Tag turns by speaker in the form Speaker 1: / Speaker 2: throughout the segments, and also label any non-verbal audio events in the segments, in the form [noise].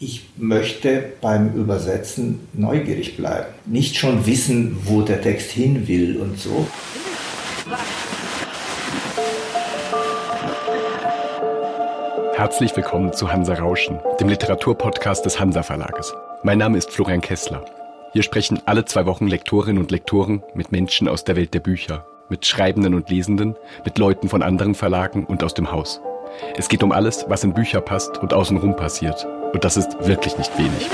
Speaker 1: Ich möchte beim Übersetzen neugierig bleiben. Nicht schon wissen, wo der Text hin will und so.
Speaker 2: Herzlich willkommen zu Hansa Rauschen, dem Literaturpodcast des Hansa Verlages. Mein Name ist Florian Kessler. Hier sprechen alle zwei Wochen Lektorinnen und Lektoren mit Menschen aus der Welt der Bücher, mit Schreibenden und Lesenden, mit Leuten von anderen Verlagen und aus dem Haus. Es geht um alles, was in Bücher passt und außenrum passiert. Und das ist wirklich nicht wenig.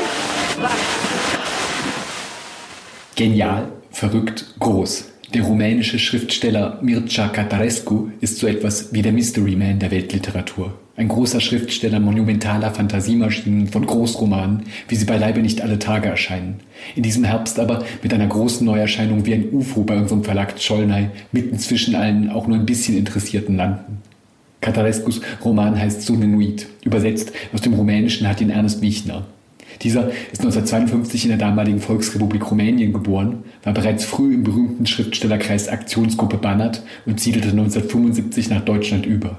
Speaker 3: Genial, verrückt, groß. Der rumänische Schriftsteller Mircea Catarescu ist so etwas wie der Mystery Man der Weltliteratur. Ein großer Schriftsteller monumentaler Fantasiemaschinen von Großromanen, wie sie beileibe nicht alle Tage erscheinen. In diesem Herbst aber mit einer großen Neuerscheinung wie ein UFO bei unserem Verlag Tscholnay, mitten zwischen allen auch nur ein bisschen interessierten Landen. Catarescus Roman heißt Sunenuit. Übersetzt aus dem Rumänischen hat ihn Ernst Wichner. Dieser ist 1952 in der damaligen Volksrepublik Rumänien geboren, war bereits früh im berühmten Schriftstellerkreis Aktionsgruppe Bannert und siedelte 1975 nach Deutschland über.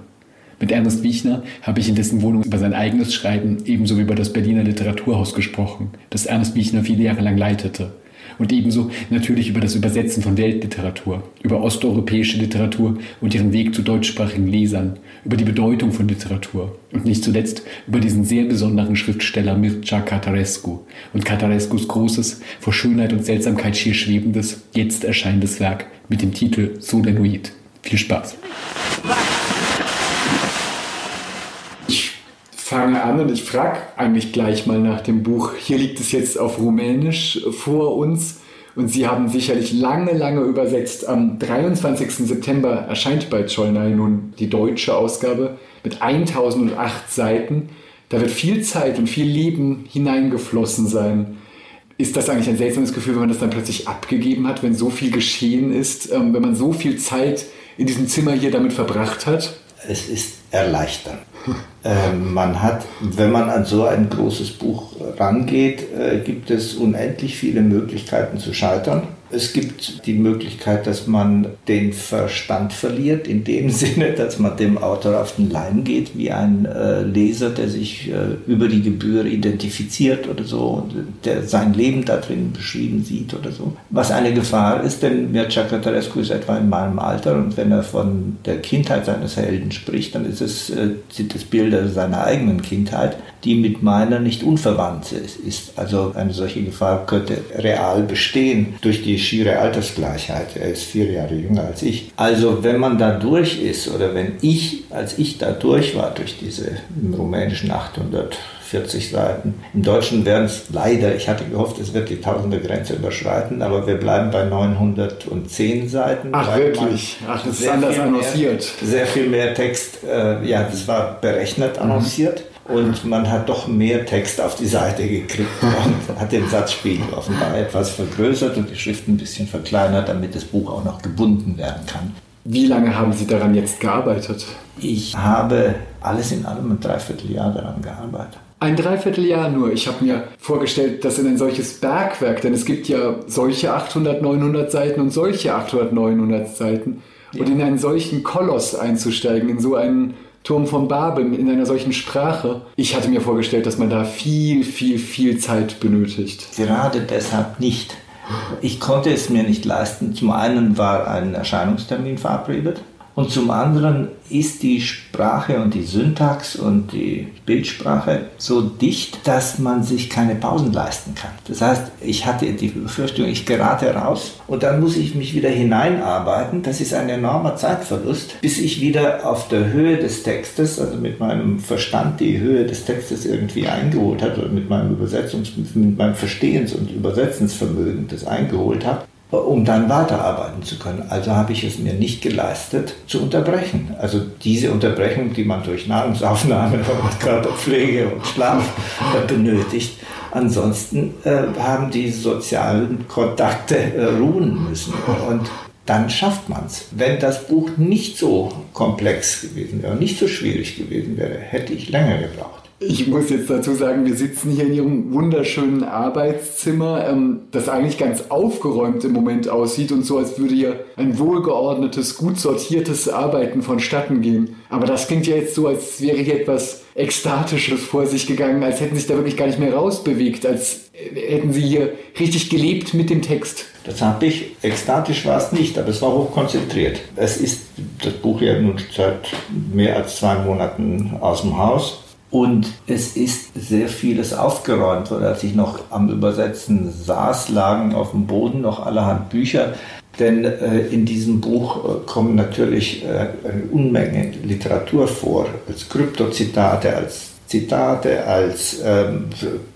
Speaker 3: Mit Ernst Wichner habe ich in dessen Wohnung über sein eigenes Schreiben ebenso wie über das Berliner Literaturhaus gesprochen, das Ernst Wichner viele Jahre lang leitete und ebenso natürlich über das Übersetzen von Weltliteratur, über osteuropäische Literatur und ihren Weg zu deutschsprachigen Lesern, über die Bedeutung von Literatur und nicht zuletzt über diesen sehr besonderen Schriftsteller Mircea Catarescu und Catarescus großes, vor Schönheit und Seltsamkeit schier schwebendes, jetzt erscheinendes Werk mit dem Titel Solenuit. Viel Spaß! fange an und ich frage eigentlich gleich mal nach dem Buch. Hier liegt es jetzt auf Rumänisch vor uns und Sie haben sicherlich lange, lange übersetzt. Am 23. September erscheint bei Cholnay nun die deutsche Ausgabe mit 1008 Seiten. Da wird viel Zeit und viel Leben hineingeflossen sein. Ist das eigentlich ein seltsames Gefühl, wenn man das dann plötzlich abgegeben hat, wenn so viel geschehen ist, ähm, wenn man so viel Zeit in diesem Zimmer hier damit verbracht hat?
Speaker 1: Es ist erleichternd. Ähm, man hat, wenn man an so ein großes Buch rangeht, äh, gibt es unendlich viele Möglichkeiten zu scheitern. Es gibt die Möglichkeit, dass man den Verstand verliert, in dem [laughs] Sinne, dass man dem Autor auf den Leim geht, wie ein äh, Leser, der sich äh, über die Gebühr identifiziert oder so, und der sein Leben da drin beschrieben sieht oder so. Was eine Gefahr ist, denn Mircea Catarescu ist etwa in meinem Alter und wenn er von der Kindheit seines Helden spricht, dann ist es, äh, sind es Bilder seiner eigenen Kindheit, die mit meiner nicht unverwandt ist. Also eine solche Gefahr könnte real bestehen durch die schiere Altersgleichheit. Er ist vier Jahre jünger als ich. Also wenn man da durch ist oder wenn ich, als ich da durch war durch diese im rumänischen 840 Seiten, im Deutschen werden es leider, ich hatte gehofft, es wird die tausende Grenze überschreiten, aber wir bleiben bei 910 Seiten.
Speaker 3: Ach wirklich? Ach, das ist anders annonciert.
Speaker 1: Sehr viel mehr Text, äh, ja, das war berechnet annonciert. Mhm und man hat doch mehr Text auf die Seite gekriegt und hat den Satzspiegel offenbar etwas vergrößert und die Schrift ein bisschen verkleinert, damit das Buch auch noch gebunden werden kann.
Speaker 3: Wie lange haben Sie daran jetzt gearbeitet?
Speaker 1: Ich habe alles in allem ein Dreivierteljahr daran gearbeitet.
Speaker 3: Ein Dreivierteljahr nur. Ich habe mir vorgestellt, dass in ein solches Bergwerk, denn es gibt ja solche 800, 900 Seiten und solche 800, 900 Seiten, ja. und in einen solchen Koloss einzusteigen, in so einen Turm von Babel in einer solchen Sprache. Ich hatte mir vorgestellt, dass man da viel, viel, viel Zeit benötigt.
Speaker 1: Gerade deshalb nicht. Ich konnte es mir nicht leisten. Zum einen war ein Erscheinungstermin verabredet und zum anderen ist die Sprache und die Syntax und die Bildsprache so dicht, dass man sich keine Pausen leisten kann. Das heißt, ich hatte die Befürchtung, ich gerate raus und dann muss ich mich wieder hineinarbeiten. Das ist ein enormer Zeitverlust, bis ich wieder auf der Höhe des Textes, also mit meinem Verstand die Höhe des Textes irgendwie eingeholt habe oder mit meinem Übersetzungs-, mit meinem Verstehens- und Übersetzensvermögen das eingeholt habe um dann weiterarbeiten zu können. Also habe ich es mir nicht geleistet, zu unterbrechen. Also diese Unterbrechung, die man durch Nahrungsaufnahme [laughs] und Körperpflege und Schlaf benötigt. Ansonsten äh, haben die sozialen Kontakte äh, ruhen müssen. Und dann schafft man es. Wenn das Buch nicht so komplex gewesen wäre, nicht so schwierig gewesen wäre, hätte ich länger gebraucht.
Speaker 3: Ich muss jetzt dazu sagen, wir sitzen hier in Ihrem wunderschönen Arbeitszimmer, ähm, das eigentlich ganz aufgeräumt im Moment aussieht und so, als würde hier ein wohlgeordnetes, gut sortiertes Arbeiten vonstatten gehen. Aber das klingt ja jetzt so, als wäre hier etwas Ekstatisches vor sich gegangen, als hätten Sie sich da wirklich gar nicht mehr rausbewegt, als hätten Sie hier richtig gelebt mit dem Text.
Speaker 1: Das habe ich. Ekstatisch war es nicht, aber es war hochkonzentriert. Es ist das Buch ja nun seit mehr als zwei Monaten aus dem Haus. Und es ist sehr vieles aufgeräumt. Und als ich noch am Übersetzen saß, lagen auf dem Boden noch allerhand Bücher. Denn äh, in diesem Buch äh, kommen natürlich äh, eine Unmenge Literatur vor, als Kryptozitate, als Zitate, als ähm,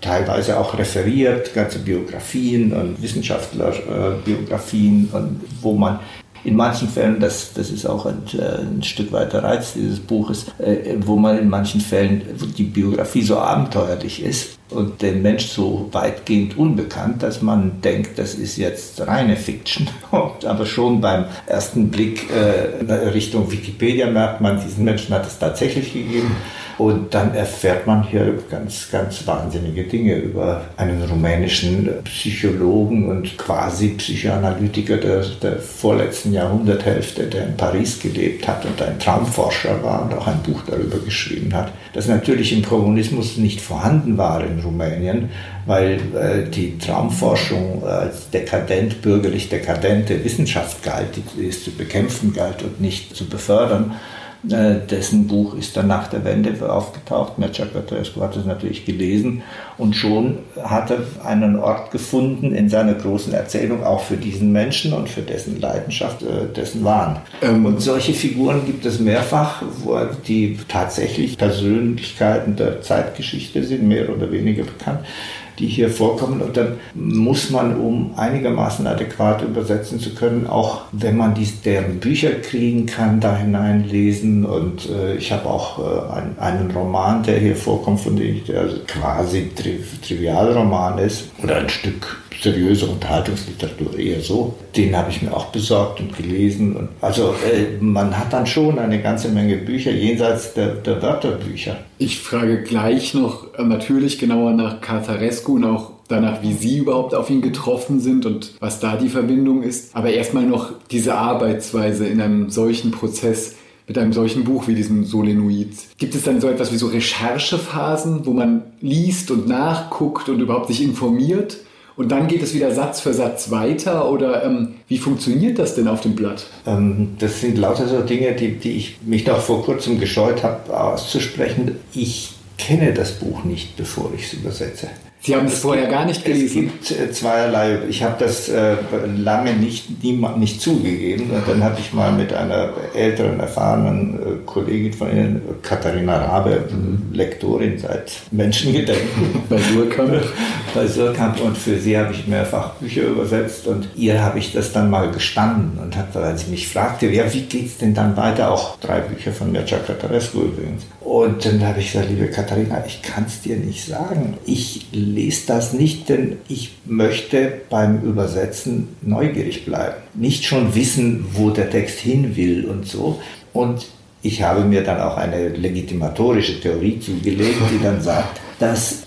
Speaker 1: teilweise auch referiert, ganze Biografien und Wissenschaftlerbiografien, äh, wo man in manchen Fällen, das, das ist auch ein, äh, ein Stück weit der Reiz dieses Buches, äh, wo man in manchen Fällen die Biografie so abenteuerlich ist und der Mensch so weitgehend unbekannt, dass man denkt, das ist jetzt reine Fiction. [laughs] Aber schon beim ersten Blick äh, Richtung Wikipedia merkt man, diesen Menschen hat es tatsächlich gegeben. Und dann erfährt man hier ganz, ganz wahnsinnige Dinge über einen rumänischen Psychologen und quasi Psychoanalytiker der, der vorletzten Jahrhunderthälfte, der in Paris gelebt hat und ein Traumforscher war und auch ein Buch darüber geschrieben hat, das natürlich im Kommunismus nicht vorhanden war in Rumänien, weil äh, die Traumforschung als dekadent, bürgerlich dekadente Wissenschaft galt, die es zu bekämpfen galt und nicht zu befördern. Äh, dessen Buch ist dann nach der Wende aufgetaucht. Mircea Cătărescu hat es natürlich gelesen und schon hat er einen Ort gefunden in seiner großen Erzählung auch für diesen Menschen und für dessen Leidenschaft, äh, dessen Wahn. Ähm. Und solche Figuren gibt es mehrfach, wo die tatsächlich Persönlichkeiten der Zeitgeschichte sind, mehr oder weniger bekannt die hier vorkommen. Und dann muss man, um einigermaßen adäquat übersetzen zu können, auch wenn man dies, deren Bücher kriegen kann, da hineinlesen. Und äh, ich habe auch äh, ein, einen Roman, der hier vorkommt, von dem ich der quasi tri Trivialroman ist, oder ein Stück seriöse Unterhaltungsliteratur eher so. Den habe ich mir auch besorgt und gelesen. Und also äh, man hat dann schon eine ganze Menge Bücher jenseits der, der Wörterbücher.
Speaker 3: Ich frage gleich noch äh, natürlich genauer nach Cartarescu und auch danach, wie Sie überhaupt auf ihn getroffen sind und was da die Verbindung ist. Aber erstmal noch diese Arbeitsweise in einem solchen Prozess mit einem solchen Buch wie diesem Solenoid. Gibt es dann so etwas wie so Recherchephasen, wo man liest und nachguckt und überhaupt sich informiert? Und dann geht es wieder Satz für Satz weiter oder ähm, wie funktioniert das denn auf dem Blatt?
Speaker 1: Ähm, das sind lauter so Dinge, die, die ich mich noch vor kurzem gescheut habe auszusprechen. Ich kenne das Buch nicht, bevor ich es übersetze.
Speaker 3: Sie haben es vorher gar nicht gelesen?
Speaker 1: Es gibt äh, zweierlei. Ich habe das äh, lange nicht, niemand nicht zugegeben. Und dann habe ich mal mit einer älteren, erfahrenen äh, Kollegin von Ihnen, Katharina Rabe, mhm. Lektorin seit Menschengedenken. [laughs]
Speaker 3: Bei Surkamp. [laughs]
Speaker 1: Bei Surkamp. Und für sie habe ich mehrfach Bücher übersetzt. Und ihr habe ich das dann mal gestanden. Und habe, als sie mich fragte, ja, wie geht es denn dann weiter? Auch drei Bücher von Mircea Cătărescu übrigens. Und dann habe ich gesagt, liebe Katharina, ich kann es dir nicht sagen. Ich lese das nicht, denn ich möchte beim Übersetzen neugierig bleiben. Nicht schon wissen, wo der Text hin will und so. Und ich habe mir dann auch eine legitimatorische Theorie zugelegt, die dann [laughs] sagt, dass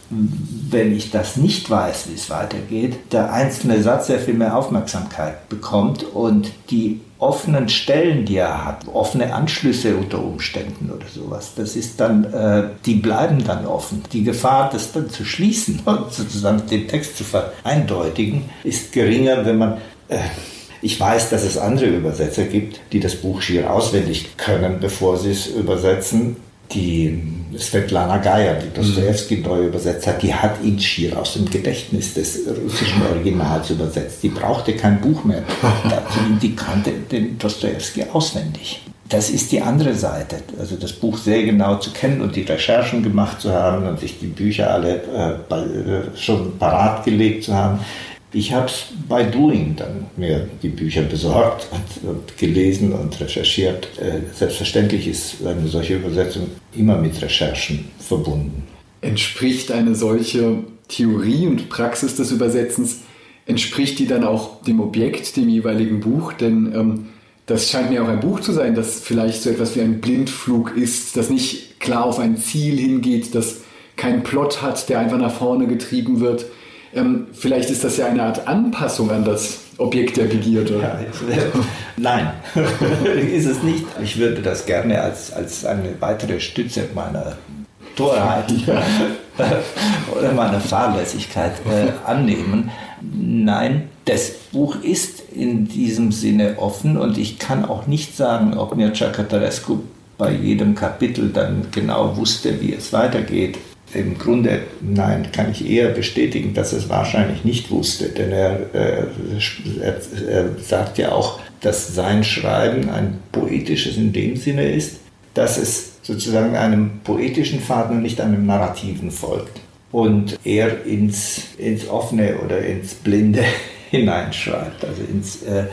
Speaker 1: wenn ich das nicht weiß, wie es weitergeht, der einzelne Satz sehr viel mehr Aufmerksamkeit bekommt und die offenen Stellen, die er hat, offene Anschlüsse unter Umständen oder sowas, das ist dann, äh, die bleiben dann offen. Die Gefahr, das dann zu schließen [laughs] und sozusagen den Text zu vereindeutigen, ist geringer, wenn man äh, ich weiß, dass es andere Übersetzer gibt, die das Buch schier auswendig können, bevor sie es übersetzen die Svetlana Geier, die Dostoevsky mhm. neu übersetzt hat, die hat ihn schier aus dem Gedächtnis des russischen [laughs] Originals übersetzt. Die brauchte kein Buch mehr dazu. Die kannte den Dostoevsky auswendig. Das ist die andere Seite. Also das Buch sehr genau zu kennen und die Recherchen gemacht zu haben und sich die Bücher alle äh, schon parat gelegt zu haben ich habe es bei Doing dann mir die Bücher besorgt und, und gelesen und recherchiert. Äh, selbstverständlich ist eine solche Übersetzung immer mit Recherchen verbunden.
Speaker 3: Entspricht eine solche Theorie und Praxis des Übersetzens, entspricht die dann auch dem Objekt, dem jeweiligen Buch? Denn ähm, das scheint mir auch ein Buch zu sein, das vielleicht so etwas wie ein Blindflug ist, das nicht klar auf ein Ziel hingeht, das keinen Plot hat, der einfach nach vorne getrieben wird. Ähm, vielleicht ist das ja eine Art Anpassung an das Objekt der Begierde. Ja, [laughs]
Speaker 1: nein, [laughs] ist es nicht. Ich würde das gerne als, als eine weitere Stütze meiner Torheit [laughs] ja. oder meiner Fahrlässigkeit äh, annehmen. Nein, das Buch ist in diesem Sinne offen und ich kann auch nicht sagen, ob Mircea Catarescu bei jedem Kapitel dann genau wusste, wie es weitergeht. Im Grunde, nein, kann ich eher bestätigen, dass er es wahrscheinlich nicht wusste, denn er, äh, er, er sagt ja auch, dass sein Schreiben ein poetisches in dem Sinne ist, dass es sozusagen einem poetischen Faden und nicht einem narrativen folgt. Und er ins, ins Offene oder ins Blinde [laughs] hineinschreibt. Also ins, äh,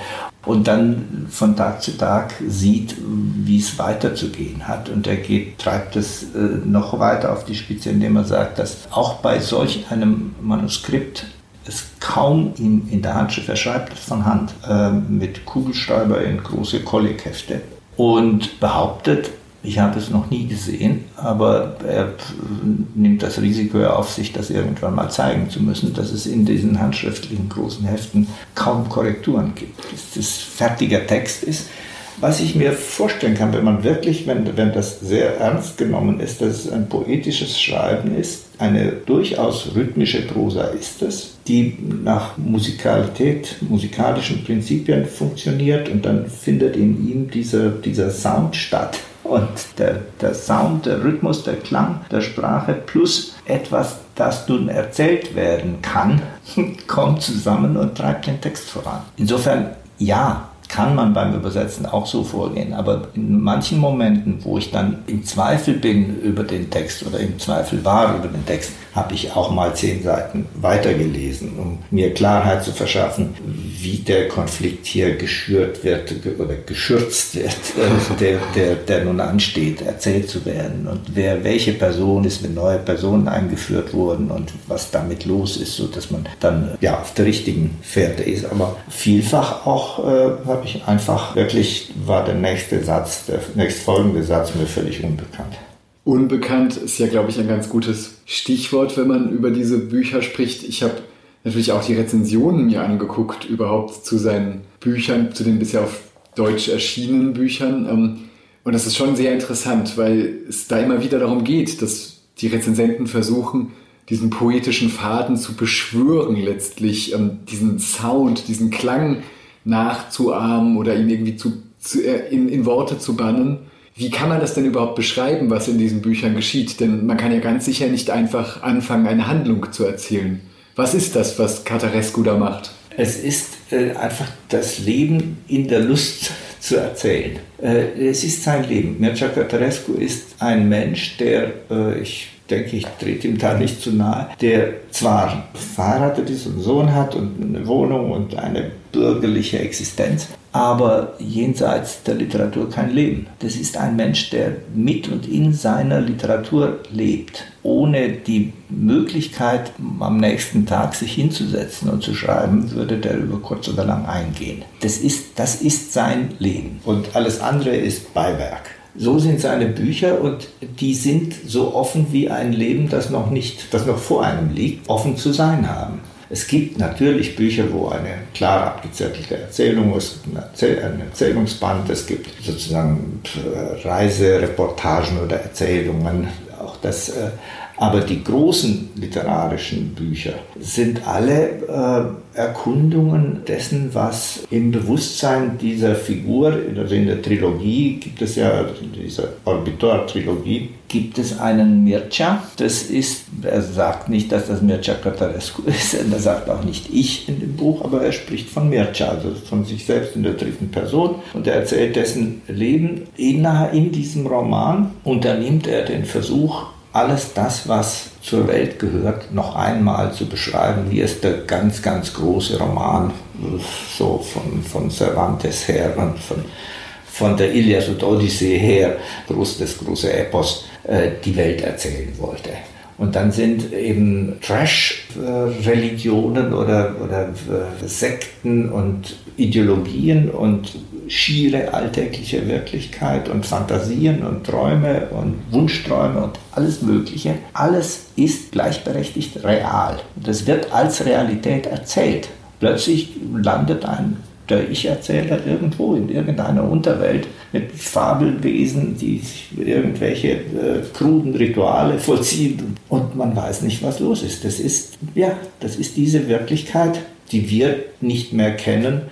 Speaker 1: und dann von Tag zu Tag sieht, wie es weiterzugehen hat. Und er geht, treibt es äh, noch weiter auf die Spitze, indem er sagt, dass auch bei solch einem Manuskript es kaum ihm in der Handschrift, er schreibt es von Hand, äh, mit Kugelschreiber in große Kolleghefte und behauptet, ich habe es noch nie gesehen, aber er nimmt das Risiko auf sich, das irgendwann mal zeigen zu müssen, dass es in diesen handschriftlichen großen Heften kaum Korrekturen gibt, dass das fertiger Text ist. Was ich mir vorstellen kann, wenn man wirklich, wenn, wenn das sehr ernst genommen ist, dass es ein poetisches Schreiben ist, eine durchaus rhythmische Prosa ist es, die nach Musikalität, musikalischen Prinzipien funktioniert und dann findet in ihm dieser, dieser Sound statt und der, der Sound, der Rhythmus, der Klang der Sprache plus etwas, das nun erzählt werden kann, [laughs] kommt zusammen und treibt den Text voran. Insofern ja, kann man beim Übersetzen auch so vorgehen. Aber in manchen Momenten, wo ich dann im Zweifel bin über den Text oder im Zweifel war über den Text, habe ich auch mal zehn Seiten weitergelesen, um mir Klarheit zu verschaffen, wie der Konflikt hier geschürt wird oder geschürzt wird, [laughs] äh, der, der, der nun ansteht, erzählt zu werden und wer, welche Person ist mit neue Personen eingeführt worden und was damit los ist, so dass man dann ja auf der richtigen Fährte ist. Aber vielfach auch äh, habe ich einfach wirklich war der nächste Satz, der nächstfolgende Satz mir völlig unbekannt.
Speaker 3: Unbekannt ist ja, glaube ich, ein ganz gutes Stichwort, wenn man über diese Bücher spricht. Ich habe natürlich auch die Rezensionen mir angeguckt, überhaupt zu seinen Büchern, zu den bisher auf Deutsch erschienenen Büchern. Ähm, und das ist schon sehr interessant, weil es da immer wieder darum geht, dass die Rezensenten versuchen, diesen poetischen Faden zu beschwören letztlich, ähm, diesen Sound, diesen Klang nachzuahmen oder ihn irgendwie zu, zu äh, in, in Worte zu bannen. Wie kann man das denn überhaupt beschreiben, was in diesen Büchern geschieht? Denn man kann ja ganz sicher nicht einfach anfangen, eine Handlung zu erzählen. Was ist das, was Catarescu da macht?
Speaker 1: Es ist äh, einfach das Leben in der Lust zu erzählen. Äh, es ist sein Leben. Mircea Catarescu ist ein Mensch, der, äh, ich denke, ich trete ihm da nicht zu nahe, der zwar verheiratet ist und einen Sohn hat und eine Wohnung und eine bürgerliche Existenz, aber jenseits der Literatur kein Leben. Das ist ein Mensch, der mit und in seiner Literatur lebt, ohne die Möglichkeit, am nächsten Tag sich hinzusetzen und zu schreiben, würde der über kurz oder lang eingehen. Das ist, das ist sein Leben und alles andere ist Beiwerk. So sind seine Bücher und die sind so offen wie ein Leben, das noch nicht, das noch vor einem liegt, offen zu sein haben. Es gibt natürlich Bücher, wo eine klar abgezirkelte Erzählung ist, ein Erzählungsband, es gibt sozusagen äh, Reisereportagen oder Erzählungen, auch das äh, aber die großen literarischen Bücher sind alle äh, Erkundungen dessen, was im Bewusstsein dieser Figur, also in der Trilogie gibt es ja, in dieser Orbitor-Trilogie, gibt es einen Mircea. Das ist, er sagt nicht, dass das Mircea Catarescu ist, [laughs] er sagt auch nicht ich in dem Buch, aber er spricht von Mircea, also von sich selbst in der dritten Person. Und er erzählt dessen Leben in, in diesem Roman. Unternimmt er den Versuch, alles das, was zur Welt gehört, noch einmal zu beschreiben, wie es der ganz, ganz große Roman so von, von Cervantes her und von, von der Ilias und Odyssee her, groß, das große Epos, äh, die Welt erzählen wollte. Und dann sind eben Trash-Religionen oder, oder äh, Sekten und Ideologien und schiere alltägliche Wirklichkeit und Fantasien und Träume und Wunschträume und alles Mögliche, alles ist gleichberechtigt real. Das wird als Realität erzählt. Plötzlich landet ein der Ich-Erzähler irgendwo in irgendeiner Unterwelt mit Fabelwesen, die irgendwelche äh, kruden Rituale vollziehen und man weiß nicht, was los ist. Das ist, ja, das ist diese Wirklichkeit, die wir nicht mehr kennen.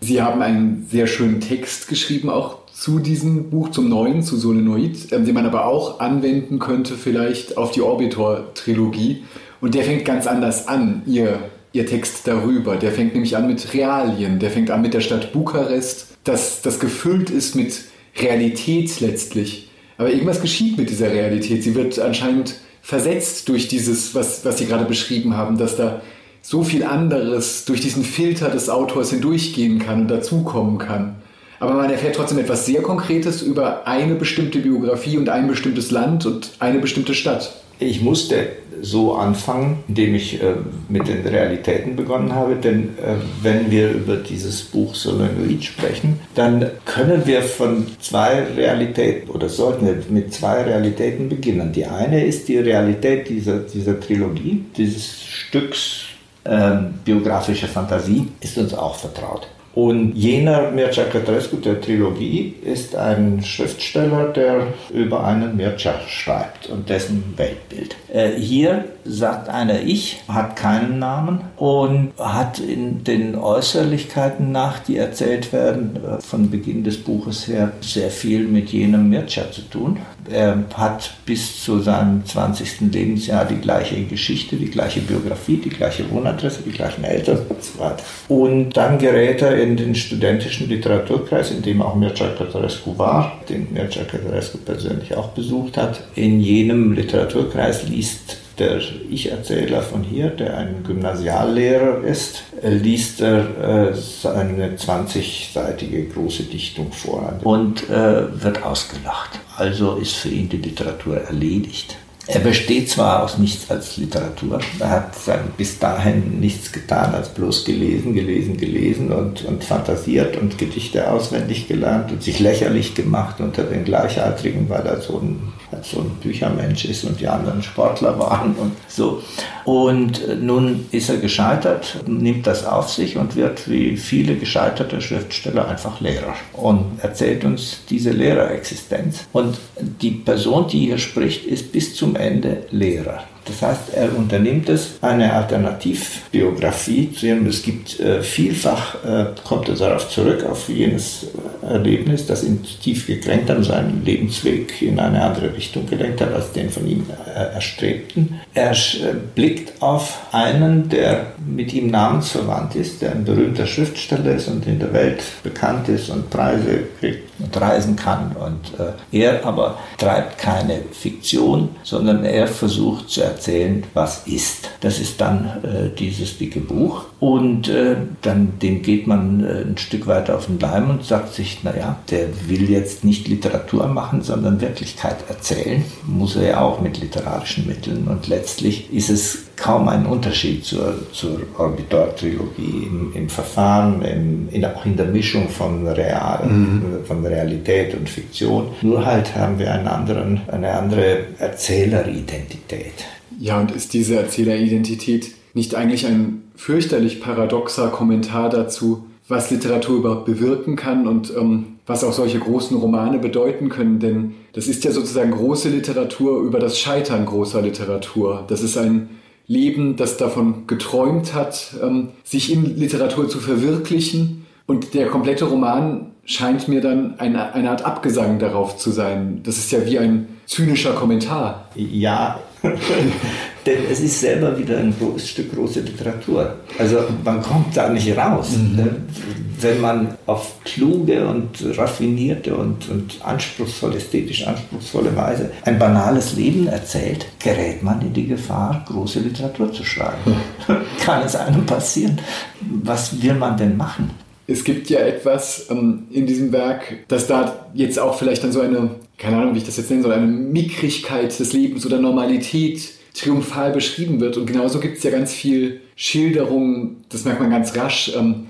Speaker 3: Sie haben einen sehr schönen Text geschrieben, auch zu diesem Buch, zum neuen, zu Solenoid, ähm, den man aber auch anwenden könnte vielleicht auf die Orbitor-Trilogie. Und der fängt ganz anders an, Ihr ihr Text darüber. Der fängt nämlich an mit Realien, der fängt an mit der Stadt Bukarest, das, das gefüllt ist mit Realität letztlich. Aber irgendwas geschieht mit dieser Realität. Sie wird anscheinend versetzt durch dieses, was, was Sie gerade beschrieben haben, dass da so viel anderes durch diesen Filter des Autors hindurchgehen kann und dazukommen kann. Aber man erfährt trotzdem etwas sehr Konkretes über eine bestimmte Biografie und ein bestimmtes Land und eine bestimmte Stadt.
Speaker 1: Ich musste so anfangen, indem ich äh, mit den Realitäten begonnen habe, denn äh, wenn wir über dieses Buch Solenoid sprechen, dann können wir von zwei Realitäten oder sollten wir mit zwei Realitäten beginnen. Die eine ist die Realität dieser, dieser Trilogie, dieses Stücks äh, biografische Fantasie, ist uns auch vertraut. Und jener Mircea Cătărescu der Trilogie ist ein Schriftsteller, der über einen Mircea schreibt und dessen Weltbild. Äh, hier sagt einer Ich, hat keinen Namen und hat in den Äußerlichkeiten nach, die erzählt werden, äh, von Beginn des Buches her sehr viel mit jenem Mircea zu tun. Er hat bis zu seinem 20. Lebensjahr die gleiche Geschichte, die gleiche Biografie, die gleiche Wohnadresse, die gleichen Eltern und so weiter. Und dann gerät er in den studentischen Literaturkreis, in dem auch Mircea Cătărescu war, den Mircea Cătărescu persönlich auch besucht hat. In jenem Literaturkreis liest der Ich-Erzähler von hier, der ein Gymnasiallehrer ist, liest er äh, eine 20-seitige große Dichtung vor und äh, wird ausgelacht. Also ist für ihn die Literatur erledigt. Er besteht zwar aus nichts als Literatur, er hat bis dahin nichts getan als bloß gelesen, gelesen, gelesen und, und fantasiert und Gedichte auswendig gelernt und sich lächerlich gemacht unter den Gleichaltrigen, weil er so ein, so ein Büchermensch ist und die anderen Sportler waren und so. Und nun ist er gescheitert, nimmt das auf sich und wird wie viele gescheiterte Schriftsteller einfach Lehrer und erzählt uns diese Lehrerexistenz. Und die Person, die hier spricht, ist bis zum Ende Lehrer. Das heißt, er unternimmt es, eine Alternativbiografie zu ihrem. Es gibt äh, vielfach, äh, kommt er darauf zurück, auf jenes Erlebnis, das ihn tief gekränkt hat und seinen Lebensweg in eine andere Richtung gelenkt hat, als den von ihm äh, erstrebten. Er äh, blickt auf einen, der mit ihm namensverwandt ist, der ein berühmter Schriftsteller ist und in der Welt bekannt ist und Preise kriegt und reisen kann. Und äh, er aber treibt keine Fiktion, sondern er versucht zu erzählen, was ist. Das ist dann äh, dieses dicke Buch. Und äh, dann dem geht man äh, ein Stück weiter auf den Leim und sagt sich, naja, der will jetzt nicht Literatur machen, sondern Wirklichkeit erzählen. Muss er ja auch mit literarischen Mitteln. Und letztlich ist es kaum ein Unterschied zur, zur Orbitor-Trilogie im, im, Verfahren, im, in, auch in der Mischung von, Real, mhm. von Realität und Fiktion. Nur halt haben wir einen anderen, eine andere Erzähleridentität.
Speaker 3: Ja, und ist diese Erzähleridentität nicht eigentlich ein fürchterlich paradoxer Kommentar dazu, was Literatur überhaupt bewirken kann und ähm, was auch solche großen Romane bedeuten können? Denn das ist ja sozusagen große Literatur über das Scheitern großer Literatur. Das ist ein Leben, das davon geträumt hat, ähm, sich in Literatur zu verwirklichen. Und der komplette Roman scheint mir dann eine, eine Art Abgesang darauf zu sein. Das ist ja wie ein zynischer Kommentar.
Speaker 1: Ja, [laughs] denn es ist selber wieder ein großes Stück große Literatur. Also man kommt da nicht raus. Mhm. Ne? Wenn man auf kluge und raffinierte und, und anspruchsvolle, ästhetisch anspruchsvolle Weise ein banales Leben erzählt, gerät man in die Gefahr, große Literatur zu schreiben. Mhm. [laughs] Kann es einem passieren? Was will man denn machen?
Speaker 3: Es gibt ja etwas ähm, in diesem Werk, das da jetzt auch vielleicht dann so eine, keine Ahnung, wie ich das jetzt nennen soll, eine Mickrigkeit des Lebens oder Normalität triumphal beschrieben wird. Und genauso gibt es ja ganz viel Schilderung, das merkt man ganz rasch. Ähm,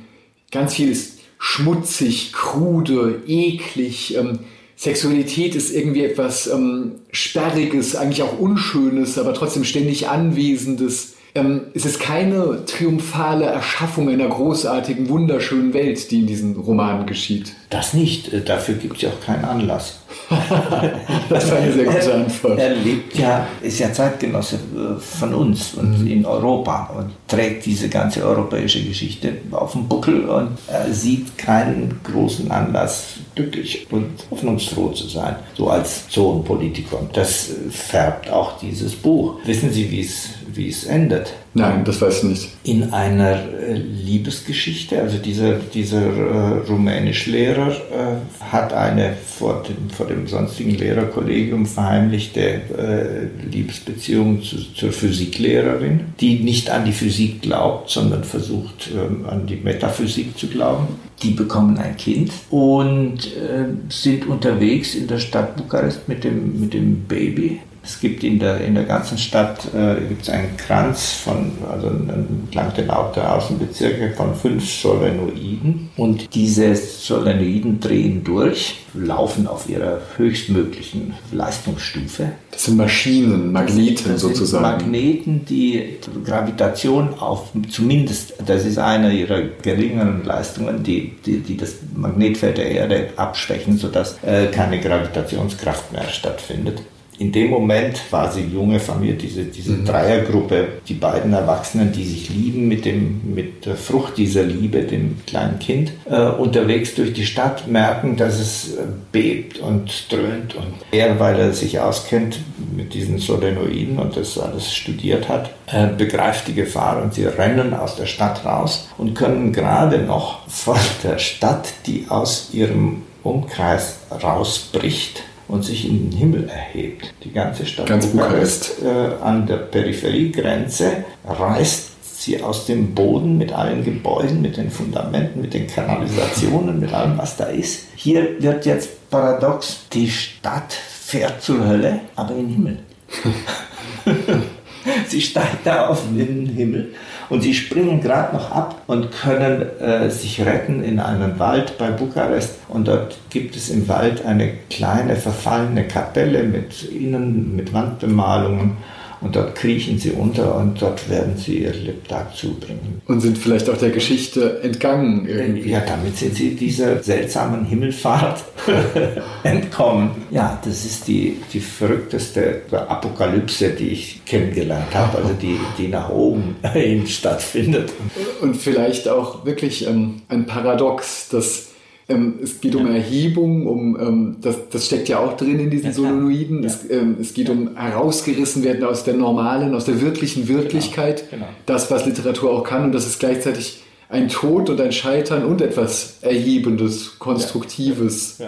Speaker 3: ganz viel ist schmutzig, krude, eklig. Ähm, Sexualität ist irgendwie etwas ähm, Sperriges, eigentlich auch Unschönes, aber trotzdem ständig Anwesendes. Ähm, es ist keine triumphale Erschaffung einer großartigen, wunderschönen Welt, die in diesen Romanen geschieht.
Speaker 1: Das nicht. Äh, dafür gibt es ja auch keinen Anlass. [laughs]
Speaker 3: das war eine sehr gute Antwort.
Speaker 1: Er, er lebt ja, ist ja Zeitgenosse äh, von uns und mhm. in Europa und trägt diese ganze europäische Geschichte auf dem Buckel und sieht keinen großen Anlass, glücklich und hoffnungsfroh zu sein, so als Sohn Politiker. Und das äh, färbt auch dieses Buch. Wissen Sie, wie es endet.
Speaker 3: Nein, das weiß ich nicht.
Speaker 1: In einer äh, Liebesgeschichte, also dieser, dieser äh, Rumänischlehrer äh, hat eine vor dem, vor dem sonstigen Lehrerkollegium verheimlichte äh, Liebesbeziehung zu, zur Physiklehrerin, die nicht an die Physik glaubt, sondern versucht ähm, an die Metaphysik zu glauben. Die bekommen ein Kind und äh, sind unterwegs in der Stadt Bukarest mit dem, mit dem Baby es gibt in der, in der ganzen Stadt äh, gibt's einen Kranz von, also entlang der lauter Außenbezirke von fünf Solenoiden. Und diese Solenoiden drehen durch, laufen auf ihrer höchstmöglichen Leistungsstufe.
Speaker 3: Das sind Maschinen, Magneten das sozusagen.
Speaker 1: Magneten, die Gravitation auf, zumindest, das ist eine ihrer geringeren Leistungen, die, die, die das Magnetfeld der Erde abschwächen, sodass äh, keine Gravitationskraft mehr stattfindet in dem Moment war sie junge Familie, diese, diese mhm. Dreiergruppe, die beiden Erwachsenen, die sich lieben mit, dem, mit der Frucht dieser Liebe, dem kleinen Kind, äh, unterwegs durch die Stadt merken, dass es äh, bebt und dröhnt. Und er, weil er sich auskennt mit diesen Solenoiden und das alles studiert hat, äh, begreift die Gefahr und sie rennen aus der Stadt raus und können gerade noch von der Stadt, die aus ihrem Umkreis rausbricht, und sich in den Himmel erhebt. Die ganze Stadt
Speaker 3: Ganz Bukarest
Speaker 1: äh, an der Peripheriegrenze reißt sie aus dem Boden mit allen Gebäuden, mit den Fundamenten, mit den Kanalisationen, mit allem, was da ist. Hier wird jetzt paradox, die Stadt fährt zur Hölle, aber in den Himmel. [laughs] [laughs] sie steigt da auf in den Himmel und sie springen gerade noch ab und können äh, sich retten in einen Wald bei Bukarest. Und dort gibt es im Wald eine kleine verfallene Kapelle mit Innen, mit Wandbemalungen und dort kriechen sie unter und dort werden sie ihr Lebtag zubringen.
Speaker 3: Und sind vielleicht auch der Geschichte entgangen irgendwie.
Speaker 1: Ja, damit sind sie dieser seltsamen Himmelfahrt [laughs] entkommen. Ja, das ist die, die verrückteste Apokalypse, die ich kennengelernt habe, also die, die nach oben [laughs] hin stattfindet.
Speaker 3: Und vielleicht auch wirklich ähm, ein Paradox, dass ähm, es geht um Erhebung, um ähm, das, das steckt ja auch drin in diesen ja, Solenoiden. Ja. Es, ähm, es, geht um herausgerissen werden aus der normalen, aus der wirklichen Wirklichkeit. Genau. Genau. Das, was Literatur auch kann, und das ist gleichzeitig ein Tod und ein Scheitern und etwas Erhebendes, Konstruktives.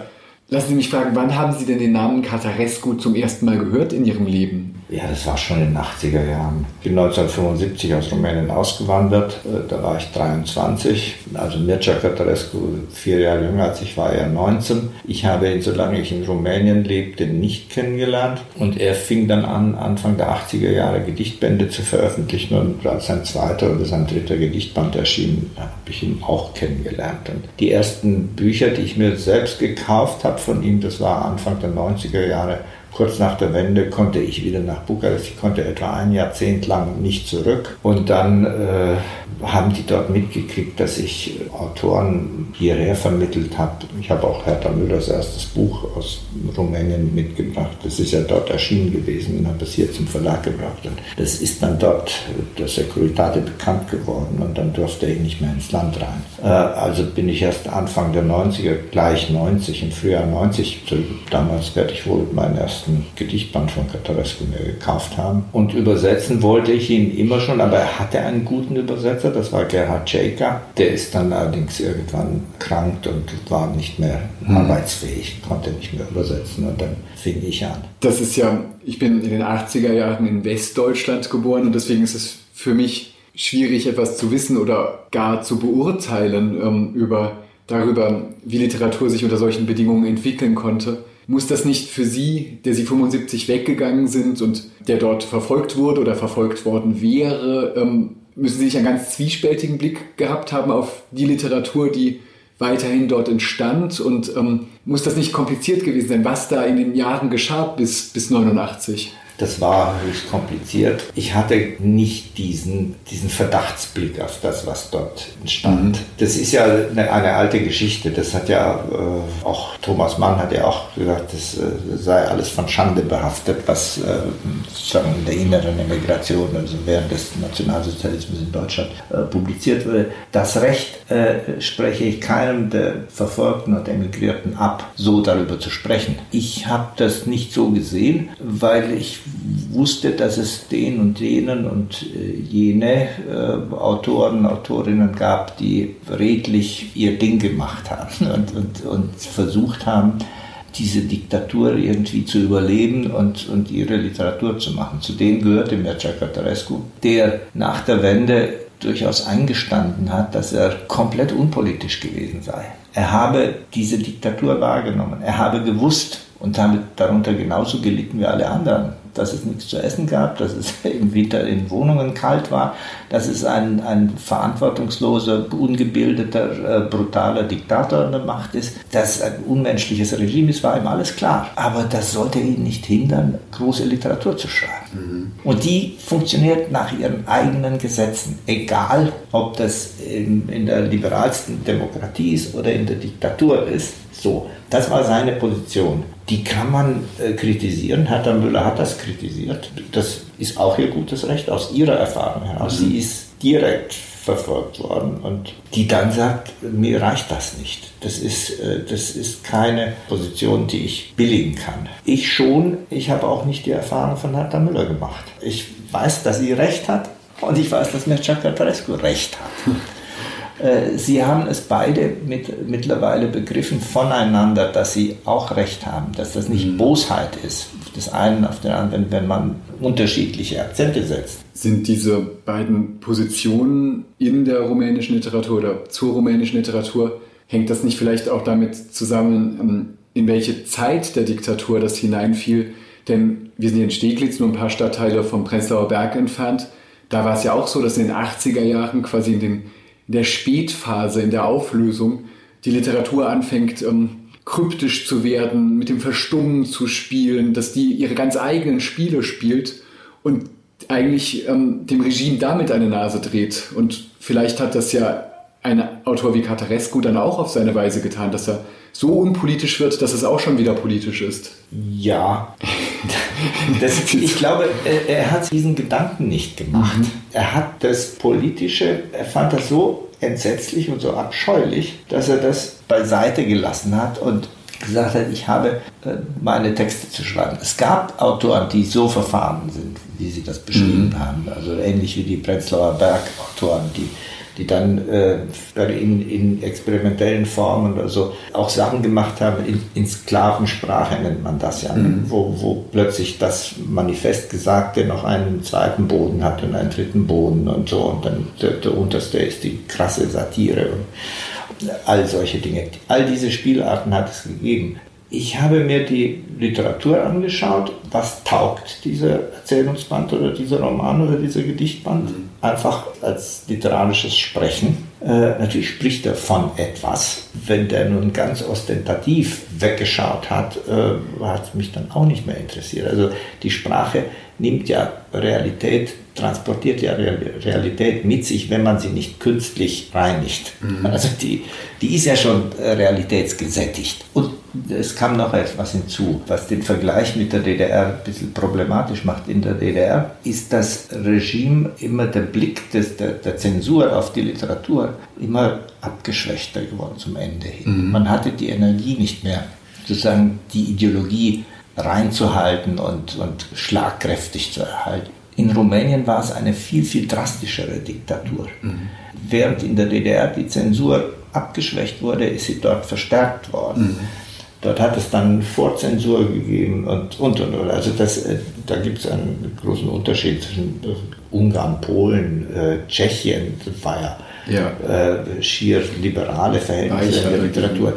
Speaker 3: Lassen Sie mich fragen, wann haben Sie denn den Namen Catarescu zum ersten Mal gehört in Ihrem Leben?
Speaker 1: Ja, das war schon in den 80er Jahren. Ich bin 1975 aus Rumänien ausgewandert. Äh, da war ich 23. Also Mircea Cătărescu, vier Jahre jünger als ich, war er 19. Ich habe ihn, solange ich in Rumänien lebte, nicht kennengelernt. Und er fing dann an, Anfang der 80er Jahre Gedichtbände zu veröffentlichen. Und als sein zweiter oder sein dritter Gedichtband erschien, habe ich ihn auch kennengelernt. Und die ersten Bücher, die ich mir selbst gekauft habe von ihm, das war Anfang der 90er Jahre, Kurz nach der Wende konnte ich wieder nach Bukarest. Ich konnte etwa ein Jahrzehnt lang nicht zurück. Und dann äh, haben die dort mitgekriegt, dass ich Autoren hierher vermittelt habe. Ich habe auch Hertha Müllers erstes Buch aus Rumänien mitgebracht. Das ist ja dort erschienen gewesen und habe es hier zum Verlag gebracht. Und das ist dann dort der Securitate bekannt geworden und dann durfte ich nicht mehr ins Land rein. Äh, also bin ich erst Anfang der 90er, gleich 90, im Frühjahr 90, damals werde ich wohl meinen ersten ersten Gedichtband von Catarescu mir gekauft haben. Und übersetzen wollte ich ihn immer schon, aber er hatte einen guten Übersetzer, das war Gerhard Jäger. Der ist dann allerdings irgendwann krank und war nicht mehr mhm. arbeitsfähig, konnte nicht mehr übersetzen und dann fing ich an.
Speaker 3: Das ist ja, ich bin in den 80er Jahren in Westdeutschland geboren und deswegen ist es für mich schwierig, etwas zu wissen oder gar zu beurteilen ähm, über darüber, wie Literatur sich unter solchen Bedingungen entwickeln konnte. Muss das nicht für Sie, der Sie 75 weggegangen sind und der dort verfolgt wurde oder verfolgt worden wäre, ähm, müssen Sie nicht einen ganz zwiespältigen Blick gehabt haben auf die Literatur, die weiterhin dort entstand und ähm, muss das nicht kompliziert gewesen sein, was da in den Jahren geschah bis, bis 89?
Speaker 1: Das war höchst kompliziert. Ich hatte nicht diesen, diesen Verdachtsblick auf das, was dort entstand. Mhm. Das ist ja eine, eine, alte Geschichte. Das hat ja äh, auch Thomas Mann hat ja auch gesagt, das äh, sei alles von Schande behaftet, was äh, sozusagen in der inneren Emigration, also während des Nationalsozialismus in Deutschland äh, publiziert wurde. Das Recht äh, spreche ich keinem der Verfolgten und Emigrierten ab, so darüber zu sprechen. Ich habe das nicht so gesehen, weil ich wusste, dass es den und jenen und äh, jene äh, Autoren, Autorinnen gab, die redlich ihr Ding gemacht haben [laughs] und, und, und versucht haben, diese Diktatur irgendwie zu überleben und, und ihre Literatur zu machen. Zu denen gehörte Mircea Cătărescu, der nach der Wende durchaus eingestanden hat, dass er komplett unpolitisch gewesen sei. Er habe diese Diktatur wahrgenommen. Er habe gewusst und damit darunter genauso gelitten wie alle anderen dass es nichts zu essen gab, dass es [laughs] im Winter in Wohnungen kalt war, dass es ein, ein verantwortungsloser, ungebildeter, äh, brutaler Diktator an der Macht ist, dass ein unmenschliches Regime ist, war ihm alles klar. Aber das sollte ihn nicht hindern, große Literatur zu schreiben. Mhm. Und die funktioniert nach ihren eigenen Gesetzen, egal ob das in, in der liberalsten Demokratie ist oder in der Diktatur ist. So, das war seine Position. Die kann man äh, kritisieren. Hertha Müller hat das kritisiert. Das ist auch ihr gutes Recht aus ihrer Erfahrung heraus. Mhm. Sie ist direkt verfolgt worden und die dann sagt, mir reicht das nicht. Das ist, äh, das ist keine Position, die ich billigen kann. Ich schon, ich habe auch nicht die Erfahrung von Hertha Müller gemacht. Ich weiß, dass sie recht hat und ich weiß, dass Mircea Tarescu recht hat. [laughs] Äh, sie haben es beide mit, mittlerweile begriffen voneinander, dass sie auch recht haben, dass das nicht mhm. Bosheit ist, des einen auf den anderen, wenn man unterschiedliche Akzente setzt.
Speaker 3: Sind diese beiden Positionen in der rumänischen Literatur oder zur rumänischen Literatur, hängt das nicht vielleicht auch damit zusammen, ähm, in welche Zeit der Diktatur das hineinfiel? Denn wir sind hier in Steglitz, nur ein paar Stadtteile vom Prenzlauer Berg entfernt. Da war es ja auch so, dass in den 80er Jahren quasi in den in der Spätphase, in der Auflösung, die Literatur anfängt, ähm, kryptisch zu werden, mit dem Verstummen zu spielen, dass die ihre ganz eigenen Spiele spielt und eigentlich ähm, dem Regime damit eine Nase dreht. Und vielleicht hat das ja ein Autor wie Catarescu dann auch auf seine Weise getan, dass er so unpolitisch wird, dass es auch schon wieder politisch ist.
Speaker 1: Ja, [laughs] das, ich glaube, er, er, hat diesen Gedanken nicht gemacht. Mhm. Er hat das Politische, er fand das so entsetzlich und so abscheulich, dass er das beiseite gelassen hat und gesagt hat, ich habe äh, meine Texte zu schreiben. Es gab Autoren, die so verfahren sind, wie sie das beschrieben mhm. haben. Also ähnlich wie die Prenzlauer Berg-Autoren, die die dann äh, in, in experimentellen Formen oder so auch Sachen gemacht haben, in, in Sklavensprache nennt man das ja, mhm. wo, wo plötzlich das Manifest Gesagte noch einen zweiten Boden hat und einen dritten Boden und so und dann der, der unterste ist die krasse Satire und all solche Dinge. All diese Spielarten hat es gegeben. Ich habe mir die Literatur angeschaut, was taugt dieser Erzählungsband oder dieser Roman oder dieser Gedichtband, mhm. Einfach als literarisches Sprechen. Äh, natürlich spricht er von etwas. Wenn der nun ganz ostentativ weggeschaut hat, äh, hat mich dann auch nicht mehr interessiert. Also die Sprache nimmt ja Realität, transportiert ja Realität mit sich, wenn man sie nicht künstlich reinigt. Mhm. Also die, die ist ja schon realitätsgesättigt. Und es kam noch etwas hinzu, was den Vergleich mit der DDR ein bisschen problematisch macht. In der DDR ist das Regime immer der Blick des, der, der Zensur auf die Literatur immer abgeschwächter geworden zum Ende hin. Mhm. Man hatte die Energie nicht mehr, sozusagen die Ideologie reinzuhalten und, und schlagkräftig zu erhalten. In Rumänien war es eine viel, viel drastischere Diktatur. Mhm. Während in der DDR die Zensur abgeschwächt wurde, ist sie dort verstärkt worden. Mhm. Dort hat es dann Vorzensur gegeben und und und. und. Also das, äh, da gibt es einen großen Unterschied zwischen äh, Ungarn, Polen, äh, Tschechien, das war ja, ja. Äh, schier liberale Verhältnisse in der Literatur.